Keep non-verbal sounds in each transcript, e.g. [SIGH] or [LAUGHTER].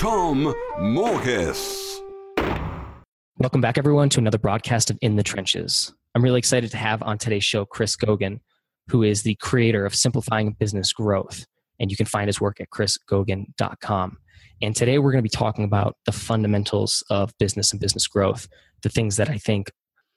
Tom Morkes. Welcome back, everyone, to another broadcast of In the Trenches. I'm really excited to have on today's show Chris Gogan, who is the creator of Simplifying Business Growth. And you can find his work at chrisgogan.com. And today we're going to be talking about the fundamentals of business and business growth, the things that I think,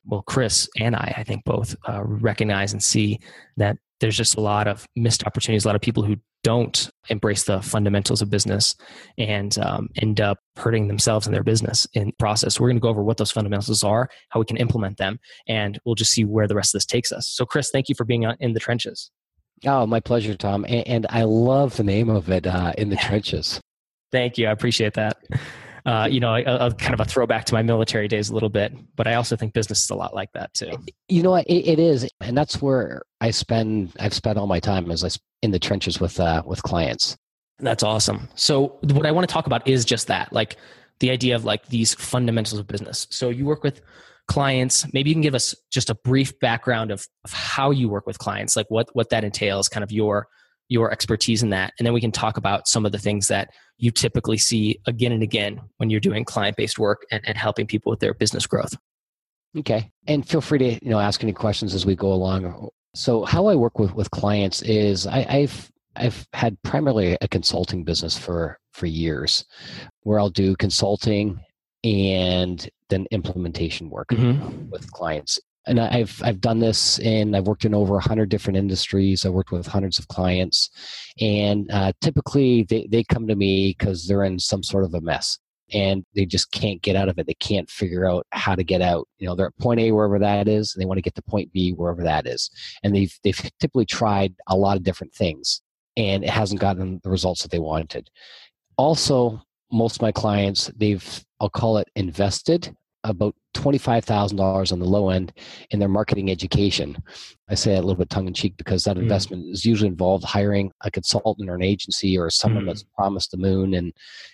well, Chris and I, I think both uh, recognize and see that there's just a lot of missed opportunities, a lot of people who don't embrace the fundamentals of business and um, end up hurting themselves and their business in the process. We're going to go over what those fundamentals are, how we can implement them, and we'll just see where the rest of this takes us. So, Chris, thank you for being in the trenches. Oh, my pleasure, Tom. And, and I love the name of it, uh, In the Trenches. Thank you. I appreciate that. Uh, you know, a, a, kind of a throwback to my military days a little bit, but I also think business is a lot like that too. You know what? It, it is, and that's where I spend. I've spent all my time as I in the trenches with uh, with clients. That's awesome. So what I want to talk about is just that, like the idea of like these fundamentals of business. So you work with clients. Maybe you can give us just a brief background of, of how you work with clients, like what what that entails, kind of your your expertise in that. And then we can talk about some of the things that you typically see again and again when you're doing client based work and, and helping people with their business growth. Okay. And feel free to, you know, ask any questions as we go along. So how I work with, with clients is I, I've I've had primarily a consulting business for for years where I'll do consulting and then implementation work mm-hmm. with clients and I've I've done this and I've worked in over hundred different industries. I worked with hundreds of clients, and uh, typically they they come to me because they're in some sort of a mess and they just can't get out of it. They can't figure out how to get out. You know, they're at point A wherever that is, and they want to get to point B wherever that is, and they've they've typically tried a lot of different things, and it hasn't gotten the results that they wanted. Also, most of my clients they've I'll call it invested about $25,000 on the low end in their marketing education. I say that a little bit tongue in cheek because that mm. investment is usually involved hiring a consultant or an agency or someone mm. that's promised the moon and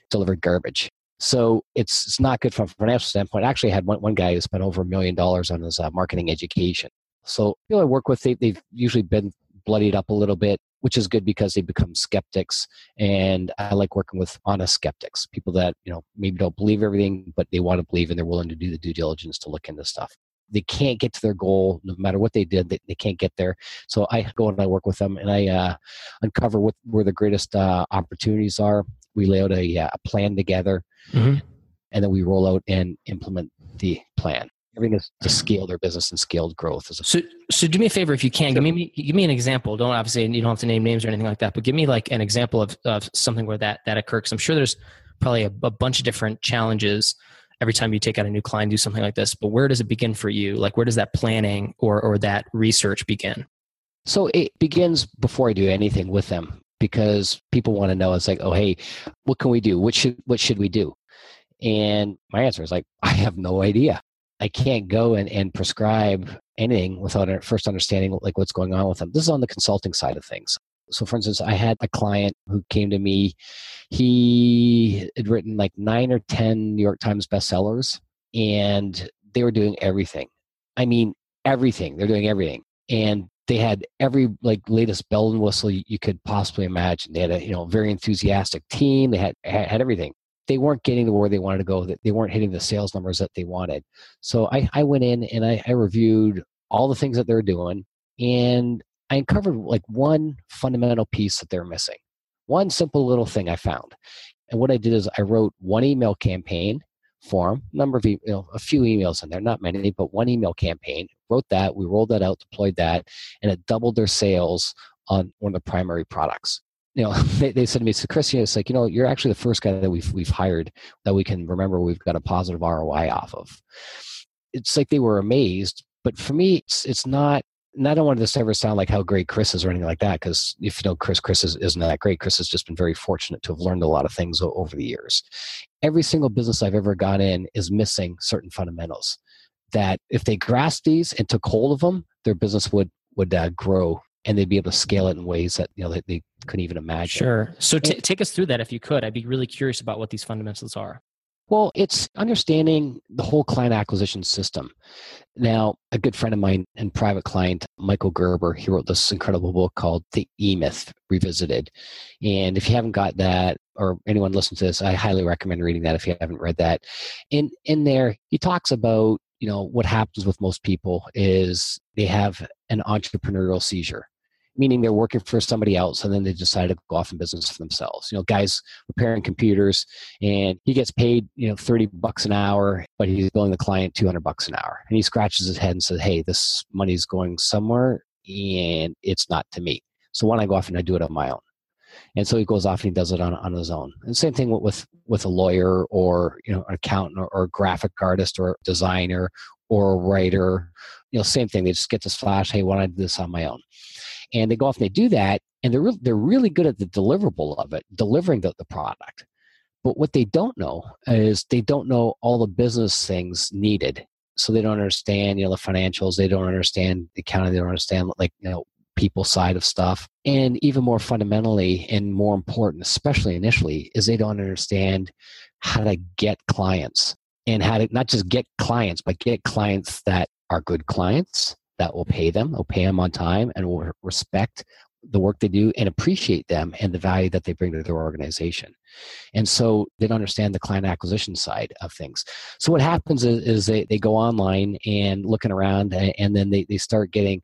delivered garbage. So it's, it's not good from a financial standpoint. I actually had one, one guy who spent over a million dollars on his uh, marketing education. So people I work with, they, they've usually been bloodied up a little bit which is good because they become skeptics and i like working with honest skeptics people that you know maybe don't believe everything but they want to believe and they're willing to do the due diligence to look into stuff. They can't get to their goal no matter what they did they, they can't get there. So i go and i work with them and i uh, uncover what, where the greatest uh, opportunities are. We lay out a, uh, a plan together mm-hmm. and then we roll out and implement the plan everything is to scale their business and scaled growth. so, so do me a favor if you can. Sure. Give me give me an example. Don't obviously you don't have to name names or anything like that, but give me like an example of, of something where that that occurs. I'm sure there's probably a, a bunch of different challenges every time you take out a new client, do something like this. But where does it begin for you? Like where does that planning or or that research begin? So it begins before I do anything with them because people want to know. It's like, oh hey, what can we do? What should what should we do? And my answer is like, I have no idea. I can't go and, and prescribe anything without first understanding like what's going on with them. This is on the consulting side of things. So, for instance, I had a client who came to me. He had written like nine or 10 New York Times bestsellers, and they were doing everything. I mean, everything. They're doing everything. And they had every like latest bell and whistle you could possibly imagine. They had a you know very enthusiastic team. They had had everything they weren't getting to where they wanted to go that they weren't hitting the sales numbers that they wanted. So i, I went in and I, I reviewed all the things that they're doing and i uncovered like one fundamental piece that they're missing. One simple little thing i found and what i did is i wrote one email campaign form number of you a few emails in there not many but one email campaign wrote that we rolled that out deployed that and it doubled their sales on one of the primary products you know, [LAUGHS] they, they said to me, so Chris, you know, it's like, you know, you're actually the first guy that we've, we've hired that we can remember we've got a positive ROI off of. It's like they were amazed, but for me, it's, it's not and I don't want this to ever sound like how great Chris is or anything like that, because if you know Chris, Chris is, isn't that great. Chris has just been very fortunate to have learned a lot of things over the years. Every single business I've ever got in is missing certain fundamentals that if they grasped these and took hold of them, their business would would uh, grow and they'd be able to scale it in ways that you know they, they couldn't even imagine. Sure. So t- take us through that if you could. I'd be really curious about what these fundamentals are. Well, it's understanding the whole client acquisition system. Now, a good friend of mine and private client, Michael Gerber, he wrote this incredible book called The E Myth Revisited. And if you haven't got that, or anyone listen to this, I highly recommend reading that if you haven't read that. In in there, he talks about you know what happens with most people is they have an entrepreneurial seizure meaning they're working for somebody else and then they decide to go off in business for themselves. You know, guys repairing computers and he gets paid, you know, 30 bucks an hour, but he's billing the client 200 bucks an hour. And he scratches his head and says, Hey, this money's going somewhere and it's not to me. So why don't I go off and I do it on my own? And so he goes off and he does it on, on his own. And same thing with, with a lawyer or, you know, an accountant or, or a graphic artist or designer or a writer. You know, same thing. They just get this flash, hey, why don't I do this on my own? and they go off and they do that and they're, re- they're really good at the deliverable of it delivering the, the product but what they don't know is they don't know all the business things needed so they don't understand you know the financials they don't understand the accounting they don't understand like you know people side of stuff and even more fundamentally and more important especially initially is they don't understand how to get clients and how to not just get clients but get clients that are good clients that will pay them, will pay them on time, and will respect the work they do and appreciate them and the value that they bring to their organization. And so they don't understand the client acquisition side of things. So what happens is, is they, they go online and looking around and then they, they start getting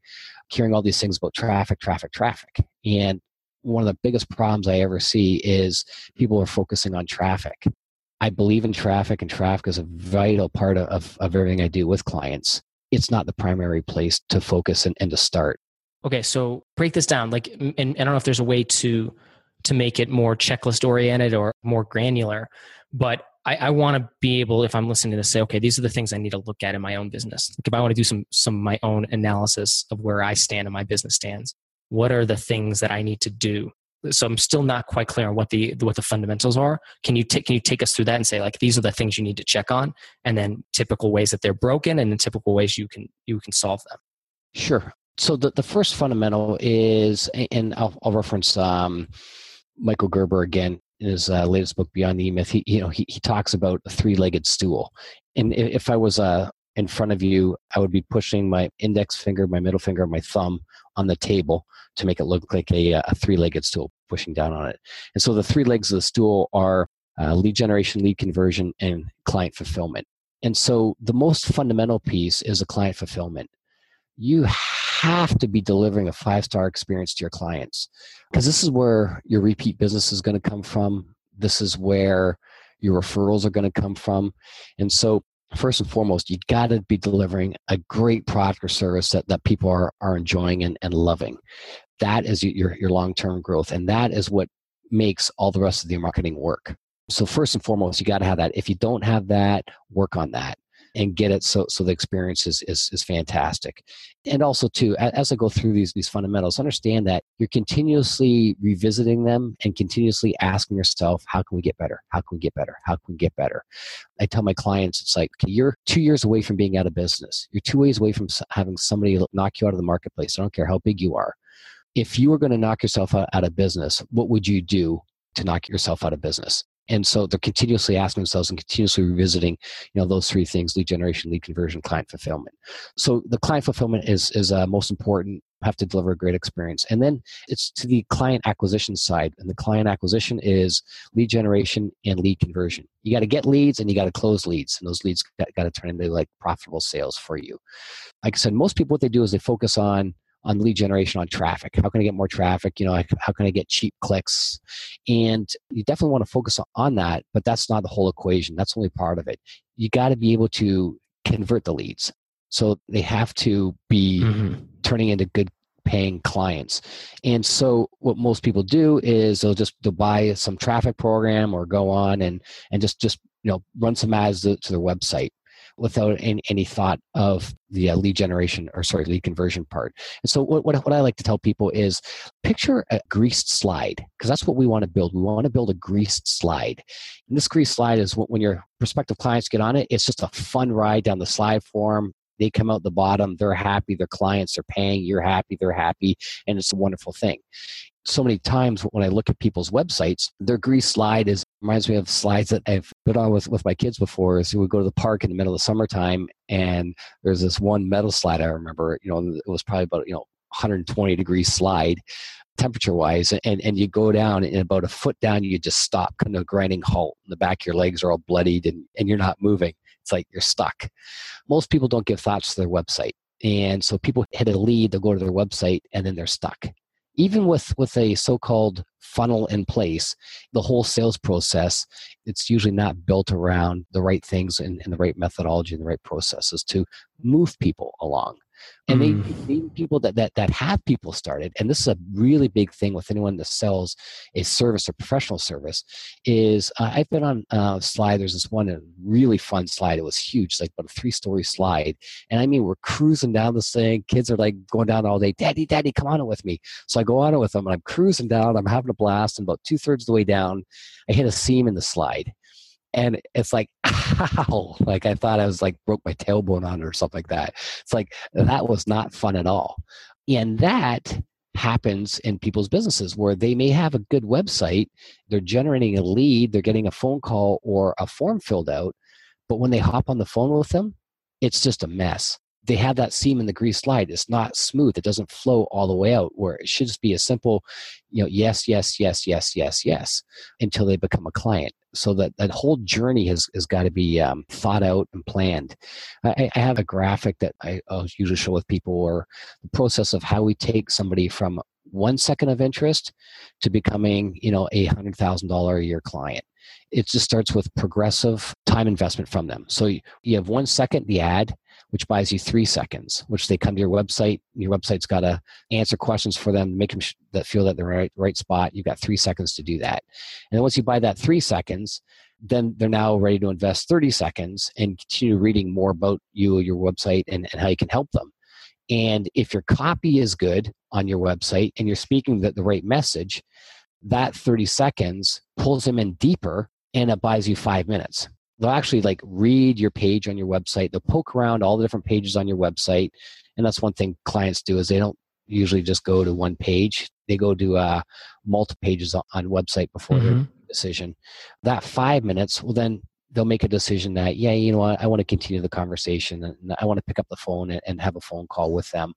hearing all these things about traffic, traffic, traffic. And one of the biggest problems I ever see is people are focusing on traffic. I believe in traffic and traffic is a vital part of, of, everything I do with clients it's not the primary place to focus and, and to start. Okay, so break this down. Like, and, and I don't know if there's a way to to make it more checklist oriented or more granular, but I, I want to be able, if I'm listening to this, say, okay, these are the things I need to look at in my own business. Like if I want to do some some of my own analysis of where I stand and my business stands, what are the things that I need to do so I'm still not quite clear on what the what the fundamentals are. Can you take can you take us through that and say like these are the things you need to check on, and then typical ways that they're broken, and the typical ways you can you can solve them. Sure. So the the first fundamental is, and I'll, I'll reference um, Michael Gerber again in his uh, latest book Beyond the Myth. He you know he he talks about a three legged stool, and if I was uh, in front of you, I would be pushing my index finger, my middle finger, my thumb on the table to make it look like a, a three legged stool pushing down on it. And so the three legs of the stool are uh, lead generation, lead conversion, and client fulfillment. And so the most fundamental piece is a client fulfillment. You have to be delivering a five star experience to your clients because this is where your repeat business is going to come from. This is where your referrals are going to come from. And so first and foremost, you got to be delivering a great product or service that, that people are, are enjoying and, and loving. That is your, your long term growth. And that is what makes all the rest of the marketing work. So, first and foremost, you got to have that. If you don't have that, work on that and get it so so the experience is is, is fantastic. And also too as i go through these these fundamentals understand that you're continuously revisiting them and continuously asking yourself how can we get better? How can we get better? How can we get better? I tell my clients it's like okay, you're two years away from being out of business. You're two ways away from having somebody knock you out of the marketplace. I don't care how big you are. If you were going to knock yourself out, out of business what would you do to knock yourself out of business and so they're continuously asking themselves and continuously revisiting you know those three things lead generation lead conversion client fulfillment. So the client fulfillment is is uh, most important. Have to deliver a great experience. And then it's to the client acquisition side and the client acquisition is lead generation and lead conversion. You got to get leads and you got to close leads and those leads got, got to turn into like profitable sales for you. Like i said most people what they do is they focus on on lead generation on traffic. How can i get more traffic? You know how can i get cheap clicks? And you definitely want to focus on that but that's not the whole equation. That's only part of it. You got to be able to convert the leads. So they have to be mm-hmm. turning into good paying clients. And so what most people do is they'll just they'll buy some traffic program or go on and and just just you know run some ads to, to their website without any, any thought of the uh, lead generation or sorry lead conversion part. And so what, what, what i like to tell people is picture a greased slide because that's what we want to build. We want to build a greased slide. And this greased slide is when your prospective clients get on it it's just a fun ride down the slide form. They come out the bottom they're happy their clients are paying you're happy they're happy and it's a wonderful thing. So many times when I look at people's websites, their grease slide is reminds me of slides that I've put on with, with my kids before. Is we would go to the park in the middle of the summertime, and there's this one metal slide I remember. You know, it was probably about you know 120 degree slide temperature wise and, and you go down and about a foot down you just stop kind of grinding halt the back of your legs are all bloodied and, and you're not moving it's like you're stuck most people don't give thoughts to their website and so people hit a lead they'll go to their website and then they're stuck even with with a so-called funnel in place the whole sales process it's usually not built around the right things and, and the right methodology and the right processes to move people along and mm. they, they people that, that that have people started and this is a really big thing with anyone that sells a service or professional service is uh, i've been on a uh, slide. There's this one really fun slide. It was huge like about a three story slide. And i mean we're cruising down this thing. Kids are like going down all day daddy daddy come on it with me. So i go on it with them and i'm cruising down i'm having a blast and about two-thirds of the way down i hit a seam in the slide and it's like [LAUGHS] ow like i thought i was like broke my tailbone on it or something like that. It's like that was not fun at all. And that happens in people's businesses where they may have a good website they're generating a lead they're getting a phone call or a form filled out but when they hop on the phone with them it's just a mess they have that seam in the grease slide. It's not smooth. It doesn't flow all the way out where it should just be a simple, you know, yes, yes, yes, yes, yes, yes, until they become a client. So that that whole journey has, has got to be um, thought out and planned. I, I have a graphic that I I'll usually show with people or the process of how we take somebody from one second of interest to becoming, you know, a hundred thousand dollar a year client. It just starts with progressive time investment from them. So you, you have one second, the ad, which buys you three seconds, which they come to your website. Your website's got to answer questions for them, make them sh- that feel that they're right, right spot. You've got three seconds to do that. And then once you buy that three seconds, then they're now ready to invest 30 seconds and continue reading more about you, your website, and, and how you can help them. And if your copy is good on your website and you're speaking the, the right message, that 30 seconds pulls them in deeper and it buys you five minutes they'll actually like read your page on your website. They'll poke around all the different pages on your website and that's one thing clients do is they don't usually just go to one page. They go to uh, multiple pages on, on website before mm-hmm. their decision. That five minutes well then they'll make a decision that yeah you know what? I want to continue the conversation and i want to pick up the phone and, and have a phone call with them.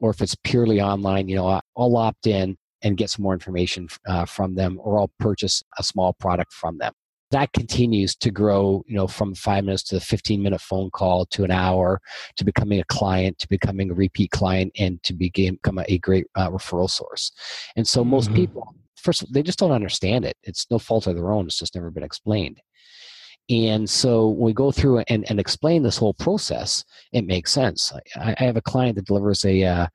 Or if it's purely online you know i'll opt in and get some more information uh, from them or i'll purchase a small product from them that continues to grow you know from five minutes to a 15 minute phone call to an hour to becoming a client to becoming a repeat client and to become a great uh, referral source. And so mm-hmm. most people first they just don't understand it. It's no fault of their own. It's just never been explained. And so when we go through and, and explain this whole process it makes sense. I, I have a client that delivers a, uh,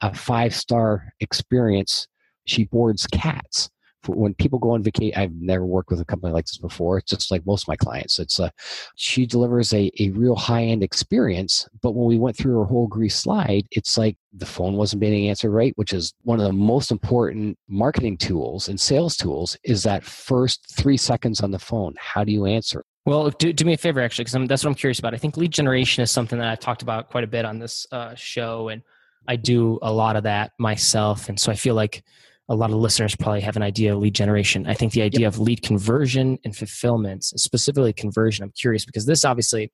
a five star experience. She boards cats when people go on vacation i've never worked with a company like this before it's just like most of my clients it's a she delivers a, a real high-end experience but when we went through her whole grease slide it's like the phone wasn't being answered right which is one of the most important marketing tools and sales tools is that first three seconds on the phone how do you answer well, do, do me a favor, actually, because that's what I'm curious about. I think lead generation is something that I've talked about quite a bit on this uh, show, and I do a lot of that myself. And so I feel like a lot of listeners probably have an idea of lead generation. I think the idea yep. of lead conversion and fulfillment, specifically conversion, I'm curious because this obviously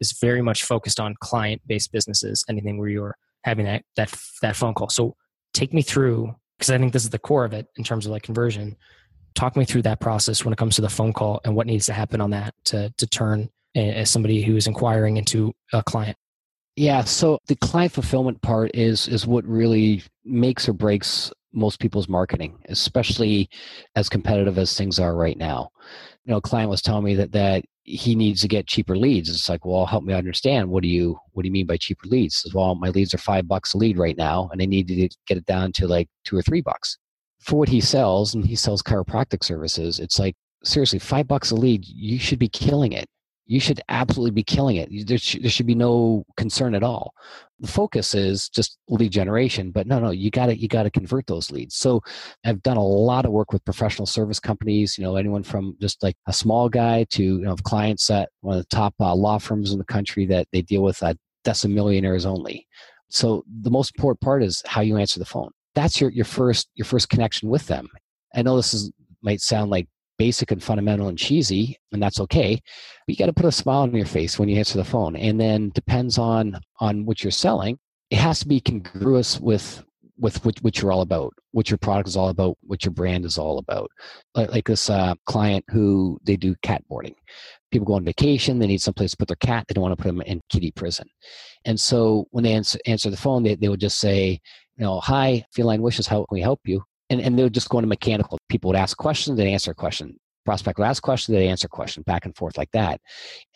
is very much focused on client based businesses, anything where you're having that, that, that phone call. So take me through, because I think this is the core of it in terms of like conversion. Talk me through that process when it comes to the phone call and what needs to happen on that to, to turn as somebody who is inquiring into a client. Yeah, so the client fulfillment part is is what really makes or breaks most people's marketing, especially as competitive as things are right now. You know, a client was telling me that that he needs to get cheaper leads. It's like, well, help me understand. What do you what do you mean by cheaper leads? Says, well, my leads are five bucks a lead right now, and I need to get it down to like two or three bucks for what he sells. And he sells chiropractic services. It's like seriously, five bucks a lead. You should be killing it you should absolutely be killing it. There, sh- there should be no concern at all. The focus is just lead generation, but no, no, you got to you got to convert those leads. So I've done a lot of work with professional service companies. You know, anyone from just like a small guy to you know clients at one of the top uh, law firms in the country that they deal with uh, decimillionaires only. So the most important part is how you answer the phone. That's your your first your first connection with them. I know this is might sound like basic and fundamental and cheesy, and that's okay. But you got to put a smile on your face when you answer the phone. And then depends on on what you're selling. It has to be congruous with with what, what you're all about, what your product is all about, what your brand is all about. Like, like this uh, client who they do cat boarding. People go on vacation, they need someplace to put their cat, they don't want to put them in kitty prison. And so when they answer, answer the phone, they, they would just say, you know, hi, Feline Wishes, how can we help you? And, and they would just go into mechanical. People would ask questions, they'd answer a question. Prospect would ask questions, they'd answer question, back and forth like that.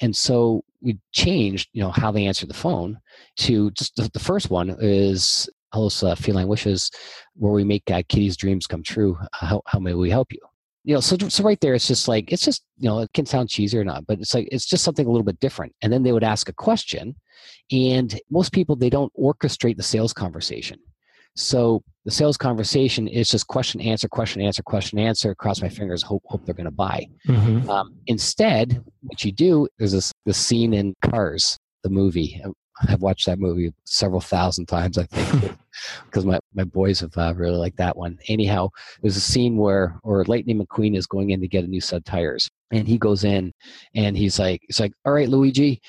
And so we changed, you know, how they answer the phone to just the, the first one is hello, uh, feline wishes, where we make uh, Kitty's dreams come true. How, how may we help you? You know, so so right there, it's just like it's just you know, it can sound cheesy or not, but it's like it's just something a little bit different. And then they would ask a question, and most people they don't orchestrate the sales conversation so the sales conversation is just question, answer, question, answer, question, answer. Cross my fingers, hope hope they're going to buy. Mm-hmm. Um, instead, what you do is this this scene in Cars, the movie. I've watched that movie several thousand times, I think, [LAUGHS] because my, my boys have uh, really liked that one. Anyhow, there's a scene where, or Lightning McQueen is going in to get a new set of tires, and he goes in, and he's like, he's like, all right, Luigi,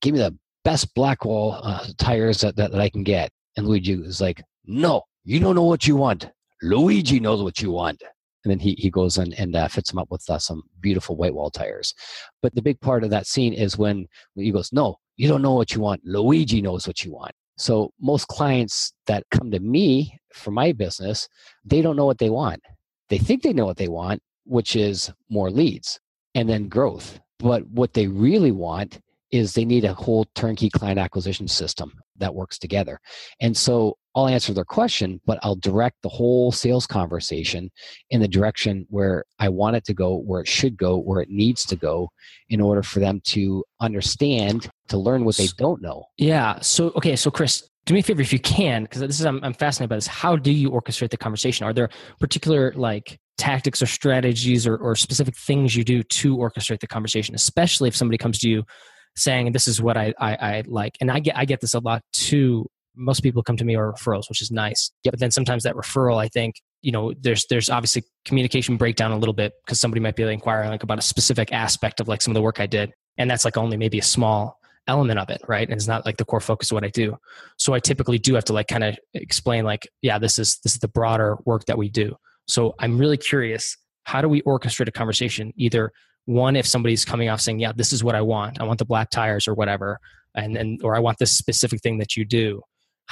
give me the best Blackwall uh, tires that, that, that I can get. And Luigi is like, no, you don't know what you want. Luigi knows what you want. And then he, he goes in and uh, fits him up with uh, some beautiful white wall tires. But the big part of that scene is when he goes, No, you don't know what you want. Luigi knows what you want. So most clients that come to me for my business, they don't know what they want. They think they know what they want, which is more leads and then growth. But what they really want is they need a whole turnkey client acquisition system that works together. And so I'll answer their question, but I'll direct the whole sales conversation in the direction where I want it to go, where it should go, where it needs to go in order for them to understand, to learn what they don't know. Yeah. So, okay. So, Chris, do me a favor if you can, because this is, I'm, I'm fascinated by this. How do you orchestrate the conversation? Are there particular like tactics or strategies or, or specific things you do to orchestrate the conversation, especially if somebody comes to you saying this is what I, I, I like and i get i get this a lot too most people come to me or referrals which is nice. Yep. but then sometimes that referral i think you know there's there's obviously communication breakdown a little bit because somebody might be inquiring like about a specific aspect of like some of the work i did and that's like only maybe a small element of it right? And it's not like the core focus of what i do. So i typically do have to like kind of explain like yeah this is this is the broader work that we do. So i'm really curious how do we orchestrate a conversation? Either one if somebody's coming off saying yeah this is what i want. I want the black tires or whatever and then or i want this specific thing that you do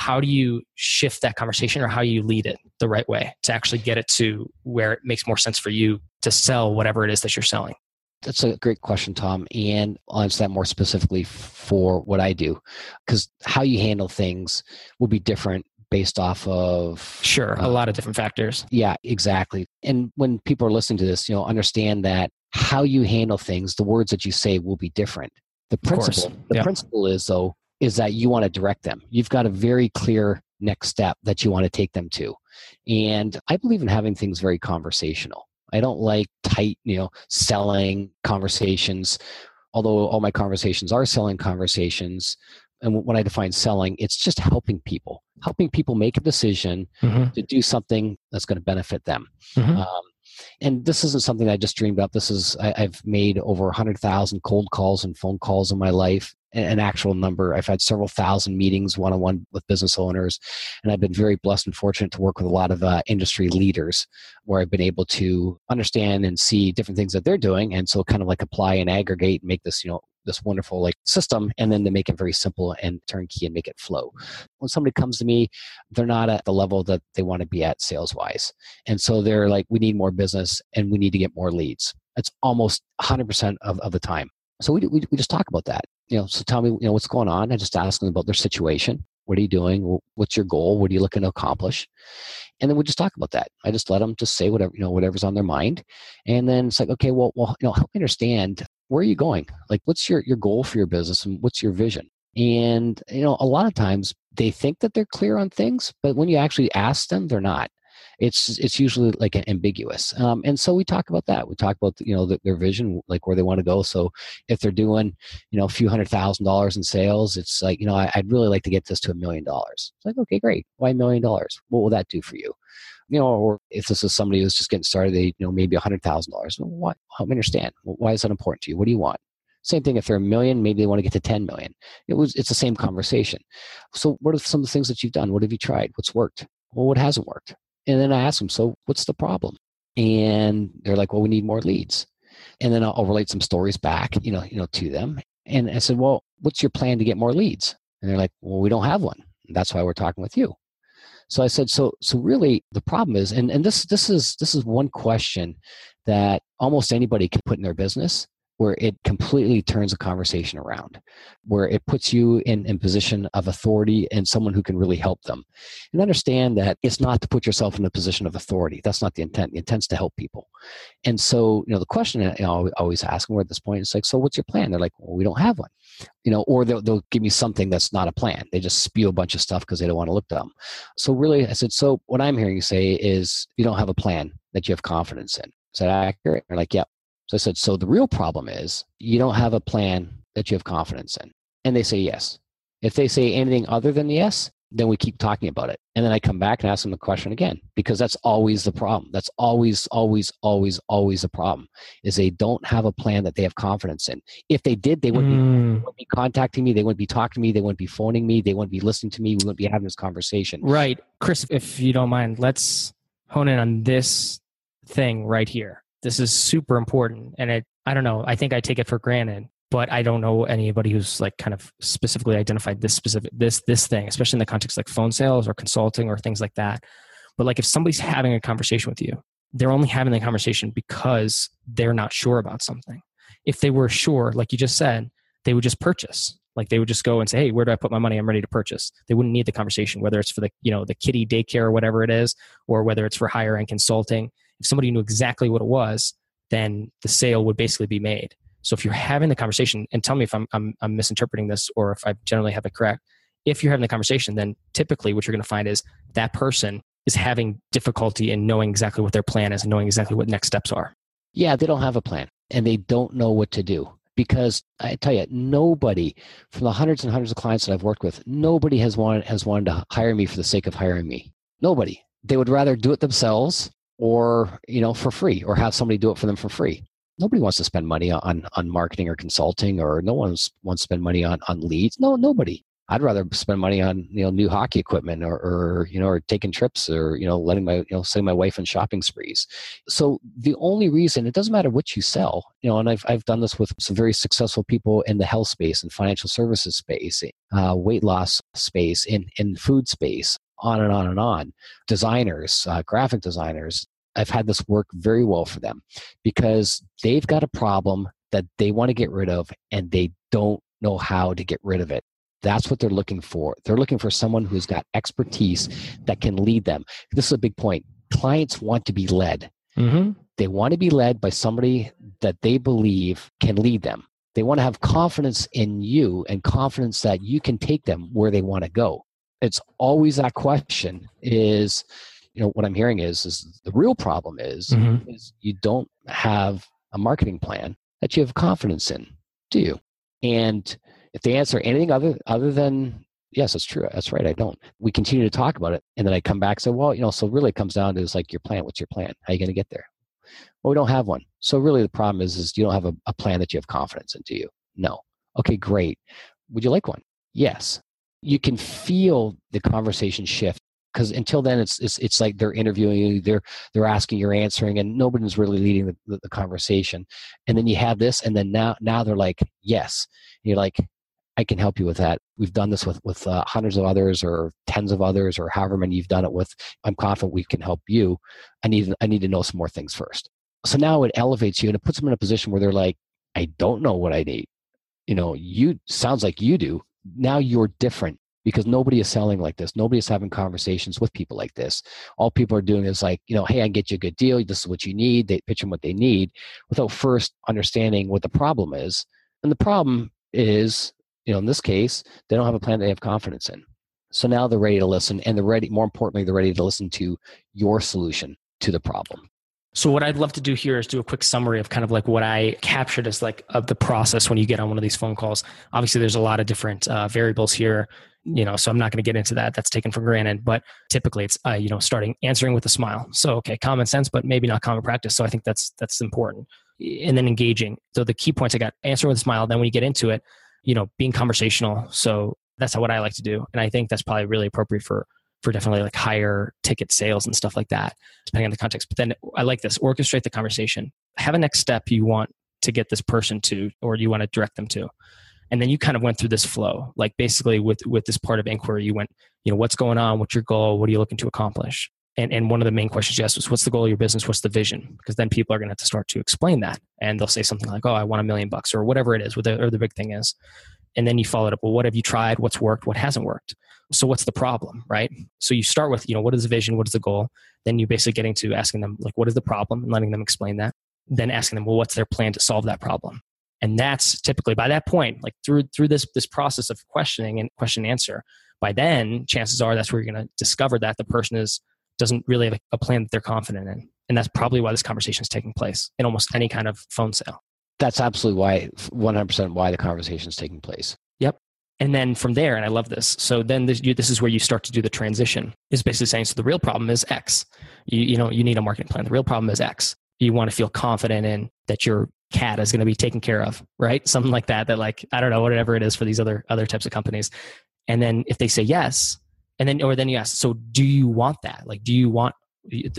how do you shift that conversation or how you lead it the right way to actually get it to where it makes more sense for you to sell whatever it is that you're selling that's a great question tom and i'll answer that more specifically for what i do because how you handle things will be different based off of sure a uh, lot of different factors yeah exactly and when people are listening to this you know understand that how you handle things, the words that you say will be different. The principle, the yep. principle is though, is that you want to direct them. You've got a very clear next step that you want to take them to. And I believe in having things very conversational. I don't like tight, you know, selling conversations, although all my conversations are selling conversations. And when I define selling, it's just helping people, helping people make a decision mm-hmm. to do something that's going to benefit them. Mm-hmm. Um, and this isn't something I just dreamed up. This is I, have made over 100,000 cold calls and phone calls in my life, an actual number. I've had several thousand meetings one on one with business owners, and I've been very blessed and fortunate to work with a lot of uh, industry leaders where I've been able to understand and see different things that they're doing, and so kind of like apply and aggregate and make this you know this wonderful like system and then to make it very simple and turnkey and make it flow. When somebody comes to me they're not at the level that they want to be at sales wise and so they're like we need more business and we need to get more leads. That's almost 100% of, of the time. So we, we, we just talk about that. You know so tell me you know what's going on? I just ask them about their situation. What are you doing? What's your goal? What are you looking to accomplish? And then we just talk about that. I just let them just say whatever you know whatever's on their mind. And then it's like okay well, well you know help me understand where are you going? Like, what's your, your goal for your business and what's your vision? And, you know, a lot of times they think that they're clear on things, but when you actually ask them, they're not. It's it's usually like ambiguous, um, and so we talk about that. We talk about you know the, their vision, like where they want to go. So if they're doing you know a few hundred thousand dollars in sales, it's like you know I, would really like to get this to a million dollars. It's like okay, great. Why a million dollars? What will that do for you? You know, or if this is somebody who's just getting started, they you know maybe a hundred thousand dollars. What? Help me understand. Why is that important to you? What do you want? Same thing if they're a million, maybe they want to get to 10 million. It was it's the same conversation. So what are some of the things that you've done? What have you tried? What's worked? Well, what hasn't worked? And then I ask them, so what's the problem? And they're like, well, we need more leads. And then I'll, I'll relate some stories back, you know, you know, to them. And I said, well, what's your plan to get more leads? And they're like, well, we don't have one. That's why we're talking with you. So I said, so so really the problem is, and, and this this is this is one question that almost anybody can put in their business where it completely turns a conversation around, where it puts you in, in position of authority and someone who can really help them. And understand that it's not to put yourself in a position of authority. That's not the intent. The intent's to help people. And so, you know, the question I always ask them at this point is like, so what's your plan? They're like, well, we don't have one. You know, or they'll, they'll give me something that's not a plan. They just spew a bunch of stuff because they don't want to look dumb. So really, I said, so what I'm hearing you say is you don't have a plan that you have confidence in. Is that accurate? They're like. Yeah. So I said, So the real problem is you don't have a plan that you have confidence in. And they say yes. If they say anything other than yes, then we keep talking about it. And then I come back and ask them the question again, because that's always the problem. That's always, always, always, always a problem is they don't have a plan that they have confidence in. If they did, they wouldn't, mm. be, they wouldn't, be, contacting me. They wouldn't be talking to me. They wouldn't be phoning me. They wouldn't be listening to me. We wouldn't be having this conversation. Right. Chris, if you don't mind, let's hone in on this thing right here this is super important. And it i don't know i think i take it for granted but i don't know anybody who's like kind of specifically identified this specific this this thing especially in the context like phone sales or consulting or things like that. But like if somebody's having a conversation with you they're only having the conversation because they're not sure about something. If they were sure like you just said they would just purchase. Like they would just go and say hey where do i put my money? I'm ready to purchase. They wouldn't need the conversation whether it's for the you know the kitty daycare or whatever it is or whether it's for higher end consulting if somebody knew exactly what it was, then the sale would basically be made. So if you're having the conversation, and tell me if I'm, I'm, I'm misinterpreting this or if I generally have it correct. If you're having the conversation, then typically what you're going to find is that person is having difficulty in knowing exactly what their plan is and knowing exactly what next steps are. Yeah, they don't have a plan and they don't know what to do because I tell you, nobody from the hundreds and hundreds of clients that I've worked with, nobody has wanted has wanted to hire me for the sake of hiring me. Nobody. They would rather do it themselves or you know for free or have somebody do it for them for free. Nobody wants to spend money on on marketing or consulting or no one wants to spend money on on leads. No nobody i'd rather spend money on you know new hockey equipment or, or you know or taking trips or you know letting my you know setting my wife on shopping sprees so the only reason it doesn't matter what you sell you know and i've, I've done this with some very successful people in the health space and financial services space uh, weight loss space in in food space on and on and on. Designers, uh, graphic designers, I've had this work very well for them because they've got a problem that they want to get rid of and they don't know how to get rid of it. That's what they're looking for. They're looking for someone who's got expertise that can lead them. This is a big point. Clients want to be led. Mm-hmm. They want to be led by somebody that they believe can lead them. They want to have confidence in you and confidence that you can take them where they want to go it's always that question is you know what i'm hearing is is the real problem is mm-hmm. is you don't have a marketing plan that you have confidence in do you and if they answer anything other other than yes that's true that's right i don't we continue to talk about it and then i come back and say well you know so really it comes down to is like your plan what's your plan? How are you going to get there? Well we don't have one. So really the problem is is you don't have a, a plan that you have confidence in do you. No. Okay great. Would you like one? Yes. You can feel the conversation shift because until then it's, it's it's like they're interviewing you they're they're asking you're answering and nobody's really leading the, the, the, conversation. And then you have this and then now now they're like yes. And you're like i can help you with that we've done this with with uh, hundreds of others or tens of others or however many you've done it with i'm confident we can help you i need i need to know some more things first so now it elevates you and it puts them in a position where they're like i don't know what i need you know you sounds like you do now you're different because nobody is selling like this. Nobody is having conversations with people like this. All people are doing is like, you know, hey, I get you a good deal. This is what you need. They pitch them what they need without first understanding what the problem is. And the problem is, you know, in this case, they don't have a plan they have confidence in. So now they're ready to listen and they're ready, more importantly, they're ready to listen to your solution to the problem. So what I'd love to do here is do a quick summary of kind of like what I captured as like of the process when you get on one of these phone calls. Obviously, there's a lot of different uh, variables here, you know, so I'm not going to get into that. That's taken for granted. But typically, it's uh, you know starting answering with a smile. So okay, common sense, but maybe not common practice. So I think that's that's important. And then engaging. So the key points I got: answering with a smile. Then when you get into it, you know, being conversational. So that's what I like to do, and I think that's probably really appropriate for for definitely like higher ticket sales and stuff like that, depending on the context. But then I like this orchestrate the conversation. Have a next step you want to get this person to, or you want to direct them to. And then you kind of went through this flow, like basically with with this part of inquiry, you went, you know, what's going on, what's your goal, what are you looking to accomplish, and and one of the main questions you asked was, what's the goal of your business, what's the vision? Because then people are going to have to start to explain that, and they'll say something like, oh, I want a million bucks, or whatever it is, or the, big thing is, and then you follow it up. Well, what have you tried? What's worked? What hasn't worked? so what's the problem right so you start with you know what is the vision what is the goal then you basically getting to asking them like what is the problem and letting them explain that then asking them well what's their plan to solve that problem and that's typically by that point like through through this this process of questioning and question and answer by then chances are that's where you're going to discover that the person is doesn't really have a plan that they're confident in. And that's probably why this conversation is taking place in almost any kind of phone sale. That's absolutely why 100% why the conversation is taking place. Yep. and then from there and i love this so then this, you, this is where you start to do the transition is basically saying so the real problem is x. You, you know you need a marketing plan. The real problem is x. You want to feel confident in that your cat is going to be taken care of right? Something like that that like i don't know whatever it is for these other other types of companies. And then if they say yes and then or then you ask so do you want that like do you want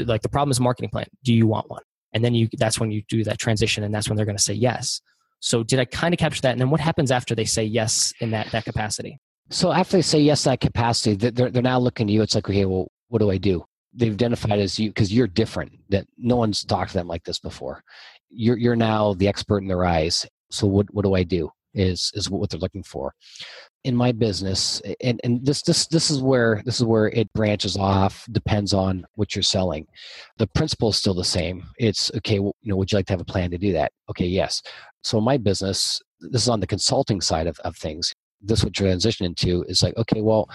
like the problem is marketing plan do you want one and then you that's when you do that transition and that's when they're going to say yes so did I kind of capture that? And then what happens after they say yes in that that capacity? So after they say yes that capacity, they're they're now looking to you. It's like, okay, well, what do I do? They've identified as you because you're different. That no one's talked to them like this before. You're you're now the expert in their eyes. So what what do I do? Is is what they're looking for in my business and, and this this this is where this is where it branches off depends on what you're selling. The principle is still the same. It's okay you know would you like to have a plan to do that? Okay yes. So my business this is on the consulting side of, of things. This would transition into is like okay well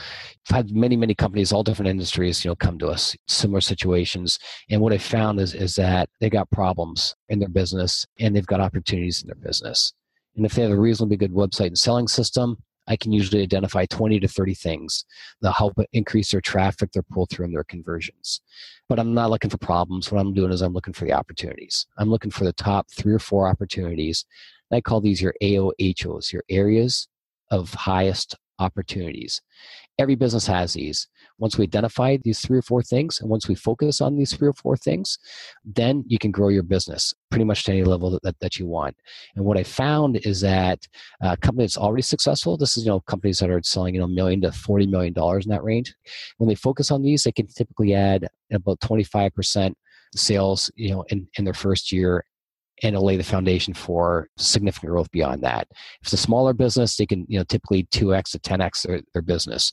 i've had many many companies all different industries you know come to us similar situations. And what i found is is that they got problems in their business and they've got opportunities in their business. And if they have a reasonably good website and selling system I can usually identify 20 to 30 things that help increase their traffic, their pull through, and their conversions. But I'm not looking for problems. What I'm doing is I'm looking for the opportunities. I'm looking for the top three or four opportunities. And I call these your AOHOs, your areas of highest opportunities. Every business has these. Once we identify these three or four things, and once we focus on these three or four things, then you can grow your business pretty much to any level that, that, that you want. And what I found is that uh, companies already successful, this is you know companies that are selling you know million to forty million dollars in that range. When they focus on these, they can typically add about twenty five percent sales you know in, in their first year and it'll lay the foundation for significant growth beyond that. If it's a smaller business, they can, you know, typically 2x to 10x their, their business.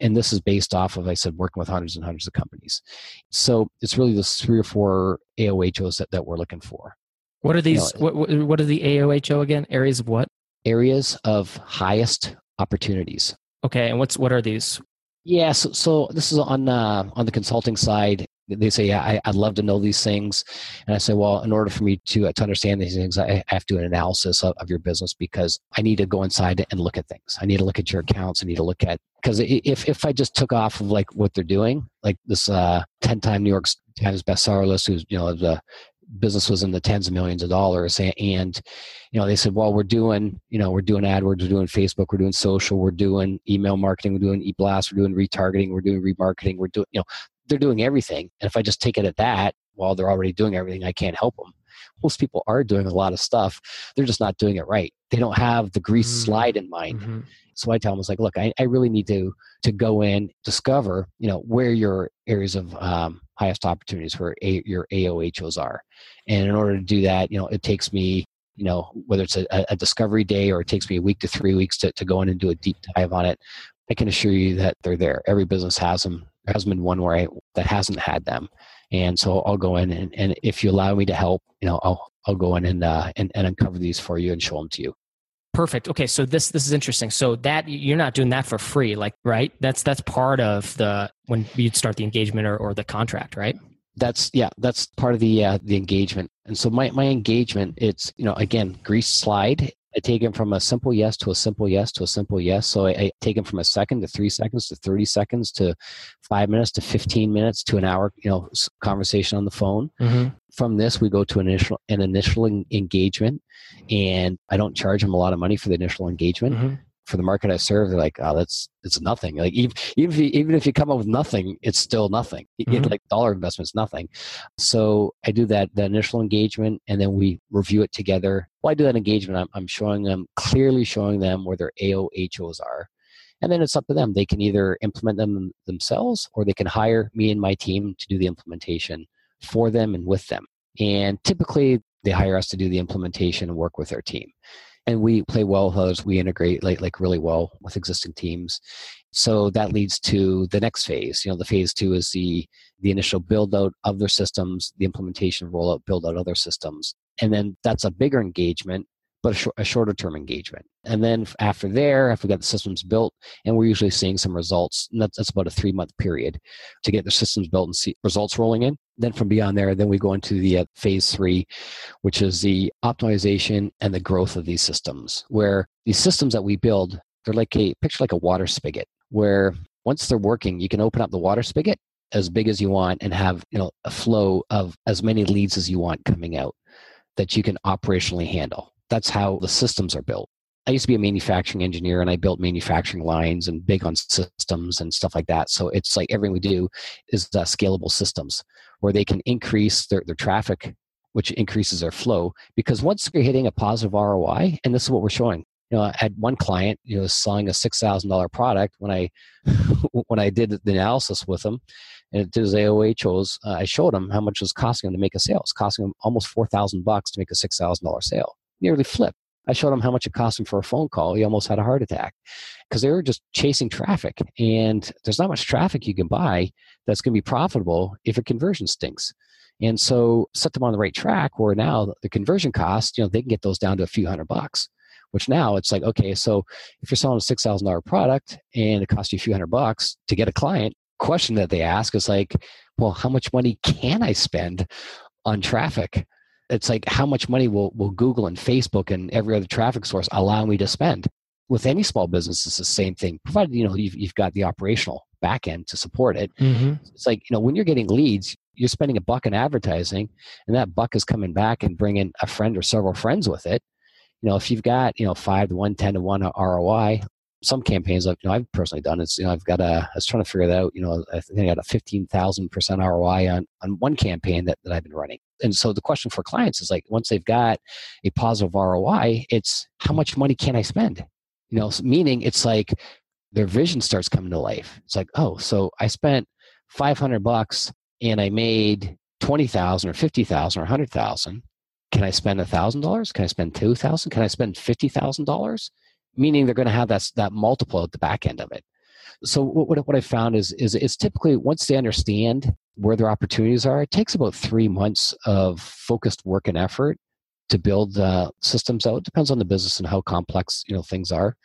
And this is based off of, I said, working with hundreds and hundreds of companies. So it's really those three or four AOHOs that, that we're looking for. What are these? You know, what, what are the AOHO again? Areas of what? Areas of highest opportunities. Okay. And what's, what are these? Yeah, so, so this is on uh, on the consulting side they say, yeah, I, would love to know these things. And I say, well, in order for me to, uh, to understand these things, I have to do an analysis of, of your business because I need to go inside and look at things. I need to look at your accounts. I need to look at, because if, if I just took off of like what they're doing, like this uh, 10 time New York Times bestseller list, who's, you know, the business was in the tens of millions of dollars and, and you know they said well we're doing you know we're doing adwords we're doing facebook we're doing social we're doing email marketing we're doing e-blast we're doing retargeting we're doing remarketing we're doing you know they're doing everything. And if I just take it at that, while they're already doing everything, I can't help them. Most people are doing a lot of stuff. They're just not doing it right. They don't have the grease mm-hmm. slide in mind. Mm-hmm. So I tell them, it's like, look, I, I really need to to go in, discover, you know, where your areas of um, highest opportunities, where a, your AOHOs are. And in order to do that, you know, it takes me you know whether it's a, a, discovery day or it takes me a week to three weeks to, to go in and do a deep dive on it I can assure you that they're there. Every business has them. There hasn't been one where I, that hasn't had them. And so I'll go in and, and if you allow me to help, you know, I'll, I'll go in and, uh, and, and uncover these for you and show them to you. Perfect. Okay, so this this is interesting. So that you're not doing that for free, like right? That's that's part of the when you'd start the engagement or, or the contract, right? That's yeah, that's part of the uh, the engagement. And so my my engagement, it's you know again grease slide. I take them from a simple yes to a simple yes to a simple yes. So I, I take them from a second to three seconds to thirty seconds to five minutes to fifteen minutes to an hour. You know, conversation on the phone. Mm-hmm from this we go to an initial an initial engagement and i don't charge them a lot of money for the initial engagement. Mm-hmm. for the market i serve they're like oh that's it's nothing. Like even, even if you, even if you come up with nothing it's still nothing. Mm-hmm. like dollar investment is nothing. So i do that the initial engagement and then we review it together. Well i do that engagement i'm, I'm showing them clearly showing them where their AOHOs are. And then it's up to them. They can either implement them themselves or they can hire me and my team to do the implementation for them and with them. And typically, they hire us to do the implementation and work with their team. And we play well with others. We integrate like, like really well with existing teams. So that leads to the next phase. You know, the phase two is the the initial build out of their systems, the implementation, rollout, build out other systems. And then that's a bigger engagement but a, sh- a, shorter term engagement. And then after there, after we got the systems built, and we're usually seeing some results, and that's, that's about a three month period to get the systems built and see results rolling in. Then from beyond there, then we go into the uh, phase three, which is the optimization and the growth of these systems, where these systems that we build, they're like a picture like a water spigot, where once they're working, you can open up the water spigot as big as you want and have you know a flow of as many leads as you want coming out that you can operationally handle that's how the systems are built. I used to be a manufacturing engineer and I built manufacturing lines and big on systems and stuff like that. So it's like everything we do is uh, scalable systems where they can increase their, their traffic, which increases their flow. Because once you're hitting a positive ROI, and this is what we're showing. You know, I had one client, you know, selling a six thousand dollar product. When I [LAUGHS] when I did the analysis with them, and it did his AOHOs, uh, I showed him how much it was costing him to make a sale. It's costing him almost four thousand bucks to make a six thousand dollar sale nearly flipped. I showed him how much it cost him for a phone call. He almost had a heart attack because they were just chasing traffic. And there's not much traffic you can buy that's going to be profitable if a conversion stinks. And so set them on the right track where now the conversion cost, you know, they can get those down to a few hundred bucks. Which now it's like, okay, so if you're selling a six thousand dollar product and it costs you a few hundred bucks to get a client, question that they ask is like, well, how much money can I spend on traffic? It's like how much money will, will Google and Facebook and every other traffic source allow me to spend? With any small business, it's the same thing. Provided you know you've, you've got the operational back end to support it. Mm-hmm. It's like you know when you're getting leads, you're spending a buck in advertising, and that buck is coming back and bringing a friend or several friends with it. You know if you've got you know five to one, ten to one ROI, some campaigns I've, you know, I've personally done it's you know I've got a I was trying to figure that out you know I think I got a fifteen thousand percent ROI on on one campaign that, that I've been running and so the question for clients is like once they've got a positive ROI it's how much money can I spend? You know meaning it's like their vision starts coming to life. It's like oh so I spent five hundred bucks and I made twenty thousand or fifty thousand or hundred thousand. Can I spend a thousand dollars? Can I spend two thousand? Can I spend fifty thousand dollars? Meaning they're going to have that, that multiple at the back end of it. So what, what I found is, is it's typically once they understand where their opportunities are, it takes about three months of focused work and effort to build the systems out. It depends on the business and how complex you know things are,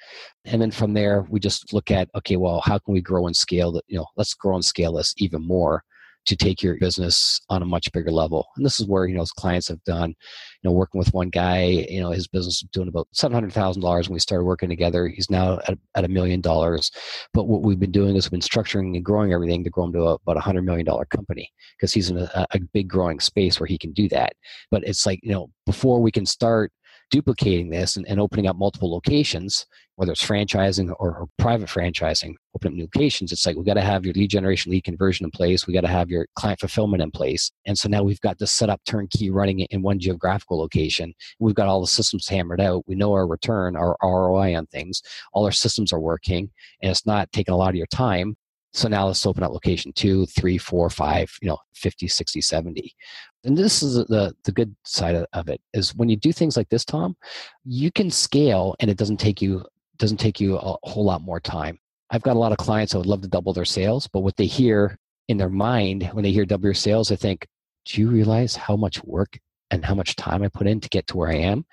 and then from there we just look at okay, well, how can we grow and scale that? You know, let's grow and scale this even more to take your business on a much bigger level. And this is where, you know, clients have done, you know, working with one guy, you know, his business was doing about $700,000 when we started working together. He's now at, at a million dollars. But what we've been doing is we've been structuring and growing everything to grow him to a, about a $100 million company because he's in a, a big growing space where he can do that. But it's like, you know, before we can start duplicating this and, and opening up multiple locations, whether it's franchising or, or private franchising, open up new locations, it's like we got to have your lead generation, lead conversion in place. We got to have your client fulfillment in place. And so now we've got this set up turnkey running in one geographical location. We've got all the systems hammered out. We know our return, our ROI on things. All our systems are working, and it's not taking a lot of your time. So now let's open up location two, three, four, five, you know, 50, 60, 70. And this is the, the good side of it is when you do things like this, Tom, you can scale and it doesn't take you doesn't take you a whole lot more time. I've got a lot of clients that would love to double their sales, but what they hear in their mind when they hear double your sales, they think, do you realize how much work and how much time I put in to get to where I am?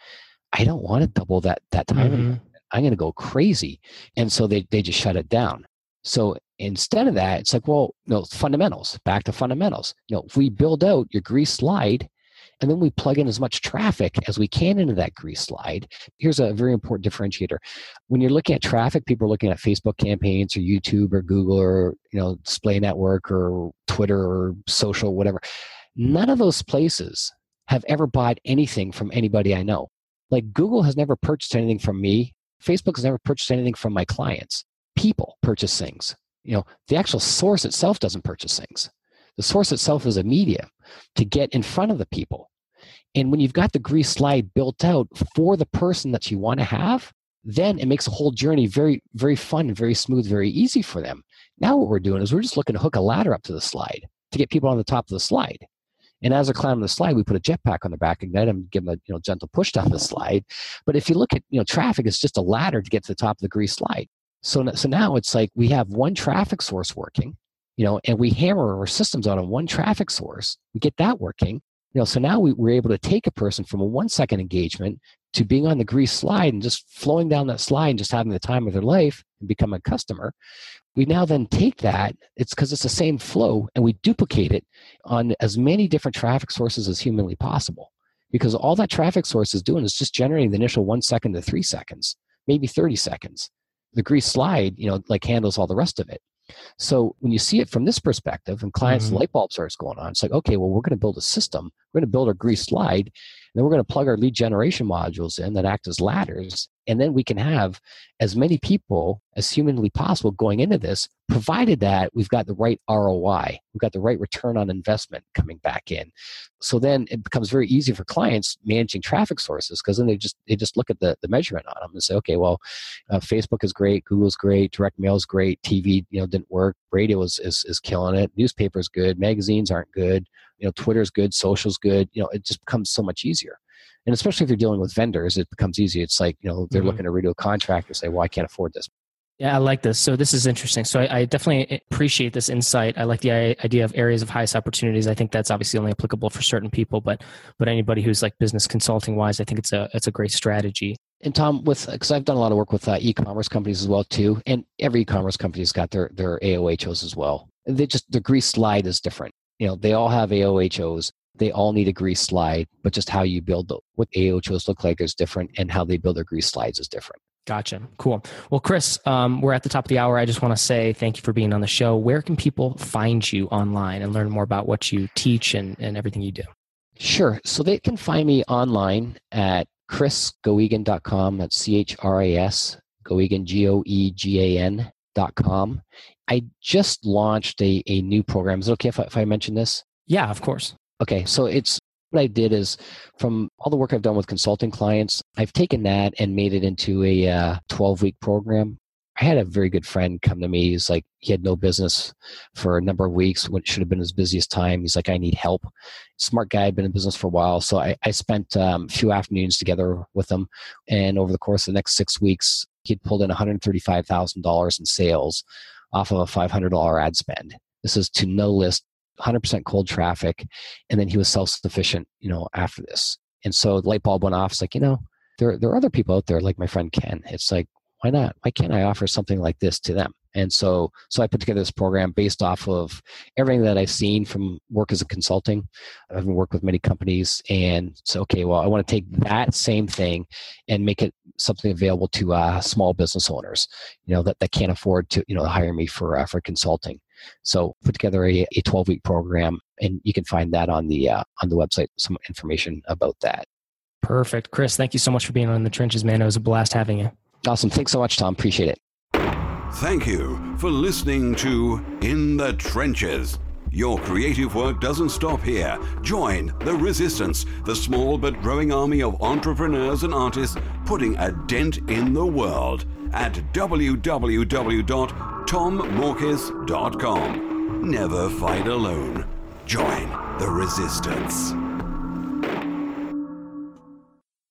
I don't want to double that that time. Mm-hmm. I'm going to go crazy. And so they, they just shut it down. So instead of that, it's like, well, no, fundamentals, back to fundamentals. You know, if we build out your grease slide and then we plug in as much traffic as we can into that grease slide. Here's a very important differentiator. When you're looking at traffic, people are looking at Facebook campaigns or YouTube or Google or you know display network or Twitter or social, whatever. None of those places have ever bought anything from anybody I know. Like Google has never purchased anything from me. Facebook has never purchased anything from my clients. People purchase things. You know, the actual source itself doesn't purchase things. The source itself is a media to get in front of the people. And when you've got the grease slide built out for the person that you want to have, then it makes the whole journey very, very fun and very smooth, very easy for them. Now, what we're doing is we're just looking to hook a ladder up to the slide to get people on the top of the slide. And as they're climbing the slide, we put a jetpack on their back, ignite them, give them a you know gentle push down the slide. But if you look at you know traffic, it's just a ladder to get to the top of the grease slide. So so now it's like we have one traffic source working, you know, and we hammer our systems out on one traffic source. We get that working, you know. So now we, we're able to take a person from a one second engagement to being on the grease slide and just flowing down that slide and just having the time of their life and become a customer we now then take that it's because it's the same flow and we duplicate it on as many different traffic sources as humanly possible because all that traffic source is doing is just generating the initial one second to three seconds maybe 30 seconds the grease slide you know like handles all the rest of it so when you see it from this perspective and clients mm-hmm. light bulb starts going on it's like okay well we're going to build a system we're going to build our grease slide and then we're going to plug our lead generation modules in that act as ladders. And then we can have as many people as humanly possible going into this, provided that we've got the right ROI, we've got the right return on investment coming back in. So then it becomes very easy for clients managing traffic sources because then they just they just look at the, the measurement on them and say, okay, well, uh, Facebook is great, Google's great, direct mail is great, TV you know didn't work, radio is, is is killing it, newspapers good, magazines aren't good, you know twitter's good social's good you know it just becomes so much easier and especially if you're dealing with vendors it becomes easy it's like you know they're mm-hmm. looking to redo a contract and say well i can't afford this yeah, I like this. So this is interesting. So I, I, definitely appreciate this insight. I like the idea of areas of highest opportunities. I think that's obviously only applicable for certain people, but but anybody who's like business consulting wise, I think it's a it's a great strategy. And Tom, with because I've done a lot of work with uh, e-commerce companies as well too, and every e-commerce company's got their their AOHOs as well. They just the grease slide is different you know, they all have AOHOs. They all need a grease slide, but just how you build the, what AOHOs look like is different, and how they build their grease slides is different. Gotcha. Cool. Well, Chris, um, we're at the top of the hour. I just want to say thank you for being on the show. Where can people find you online and learn more about what you teach and, and everything you do? Sure. So they can find me online at chrisgoegan.com. That's C H R A S, Goegan, G O E G A N dot com. I just launched a, a new program. Is it okay if I, if I mention this? Yeah, of course. Okay, so it's what I did is from all the work I've done with consulting clients, I've taken that and made it into a uh, 12 week program. I had a very good friend come to me. He's like, he had no business for a number of weeks when it should have been his busiest time. He's like, I need help. Smart guy, been in business for a while. So I, I spent um, a few afternoons together with him. And over the course of the next six weeks, he'd pulled in $135,000 in sales off of a $500 ad spend. This is to no list, 100% cold traffic. And then he was self sufficient, you know, after this. And so the light bulb went off. It's like, you know, there, there are other people out there like my friend Ken. It's like, why not? Why can't I offer something like this to them? And so, so I put together this program based off of everything that I've seen from work as a consulting. I've worked with many companies, and so okay, well, I want to take that same thing and make it something available to uh, small business owners, you know, that, that can't afford to, you know, hire me for uh, for consulting. So put together a, a 12 week program, and you can find that on the uh, on the website. Some information about that. Perfect, Chris. Thank you so much for being on the trenches, man. It was a blast having you. Awesome. Thanks so much, Tom. Appreciate it. Thank you for listening to In the Trenches. Your creative work doesn't stop here. Join the Resistance, the small but growing army of entrepreneurs and artists putting a dent in the world at www.tommorkes.com. Never fight alone. Join the Resistance.